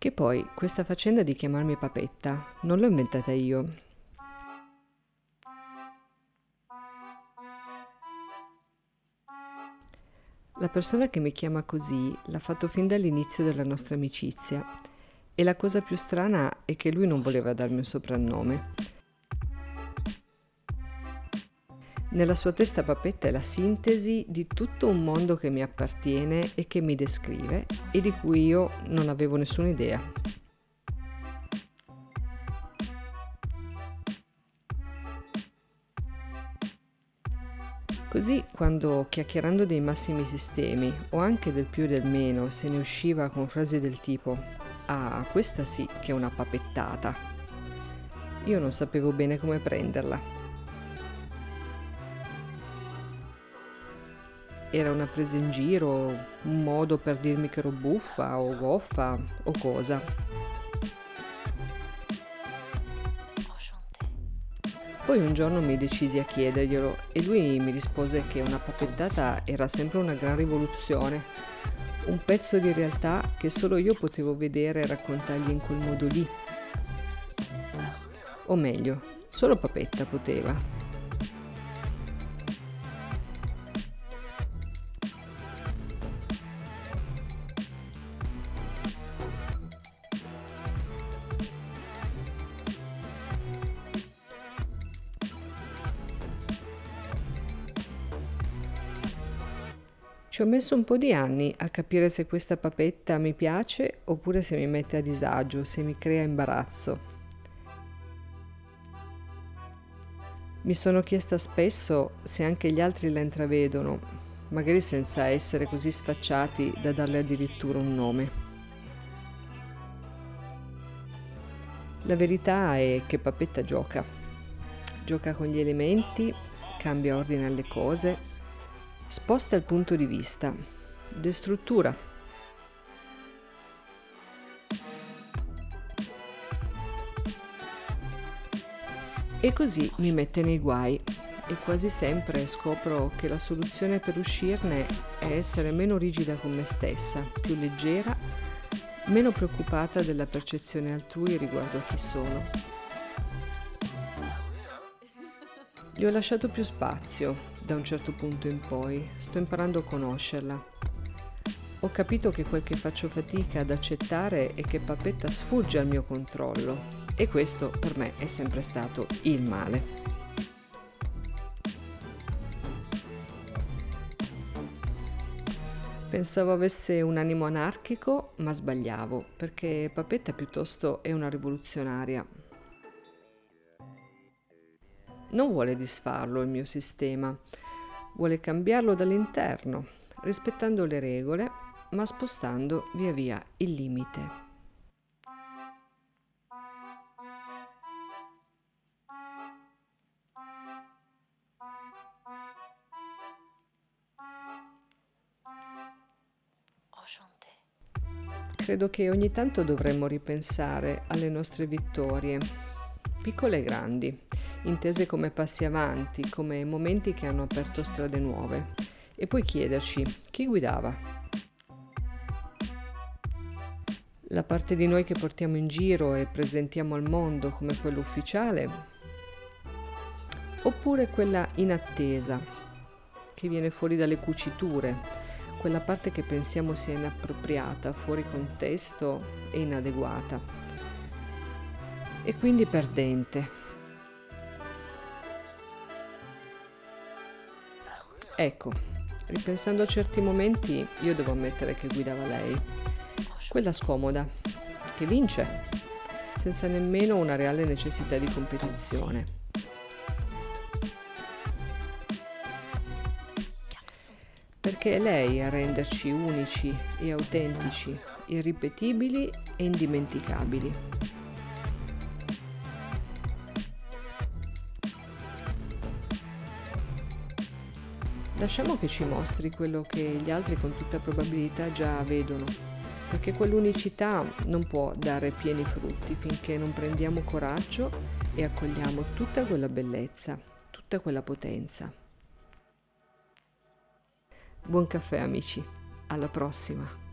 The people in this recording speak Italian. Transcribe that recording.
Che poi questa faccenda di chiamarmi papetta non l'ho inventata io. La persona che mi chiama così l'ha fatto fin dall'inizio della nostra amicizia e la cosa più strana è che lui non voleva darmi un soprannome. Nella sua testa papetta è la sintesi di tutto un mondo che mi appartiene e che mi descrive e di cui io non avevo nessuna idea. Così, quando chiacchierando dei massimi sistemi o anche del più e del meno se ne usciva con frasi del tipo Ah, questa sì che è una papettata, io non sapevo bene come prenderla. Era una presa in giro, un modo per dirmi che ero buffa o goffa o cosa. Poi un giorno mi decisi a chiederglielo e lui mi rispose che una papettata era sempre una gran rivoluzione, un pezzo di realtà che solo io potevo vedere e raccontargli in quel modo lì. O meglio, solo Papetta poteva. Ci ho messo un po' di anni a capire se questa papetta mi piace oppure se mi mette a disagio, se mi crea imbarazzo. Mi sono chiesta spesso se anche gli altri la intravedono, magari senza essere così sfacciati da darle addirittura un nome. La verità è che Papetta gioca. Gioca con gli elementi, cambia ordine alle cose Sposta il punto di vista. Destruttura. E così mi mette nei guai e quasi sempre scopro che la soluzione per uscirne è essere meno rigida con me stessa, più leggera, meno preoccupata della percezione altrui riguardo a chi sono. Gli ho lasciato più spazio, da un certo punto in poi, sto imparando a conoscerla. Ho capito che quel che faccio fatica ad accettare è che Papetta sfugge al mio controllo e questo per me è sempre stato il male. Pensavo avesse un animo anarchico, ma sbagliavo, perché Papetta piuttosto è una rivoluzionaria, non vuole disfarlo il mio sistema, vuole cambiarlo dall'interno, rispettando le regole, ma spostando via via il limite. Credo che ogni tanto dovremmo ripensare alle nostre vittorie, piccole e grandi, intese come passi avanti, come momenti che hanno aperto strade nuove, e poi chiederci chi guidava. La parte di noi che portiamo in giro e presentiamo al mondo come quella ufficiale, oppure quella inattesa, che viene fuori dalle cuciture, quella parte che pensiamo sia inappropriata, fuori contesto e inadeguata, e quindi perdente. Ecco, ripensando a certi momenti, io devo ammettere che guidava lei. Quella scomoda, che vince, senza nemmeno una reale necessità di competizione. Perché è lei a renderci unici e autentici, irripetibili e indimenticabili. Lasciamo che ci mostri quello che gli altri con tutta probabilità già vedono, perché quell'unicità non può dare pieni frutti finché non prendiamo coraggio e accogliamo tutta quella bellezza, tutta quella potenza. Buon caffè amici, alla prossima!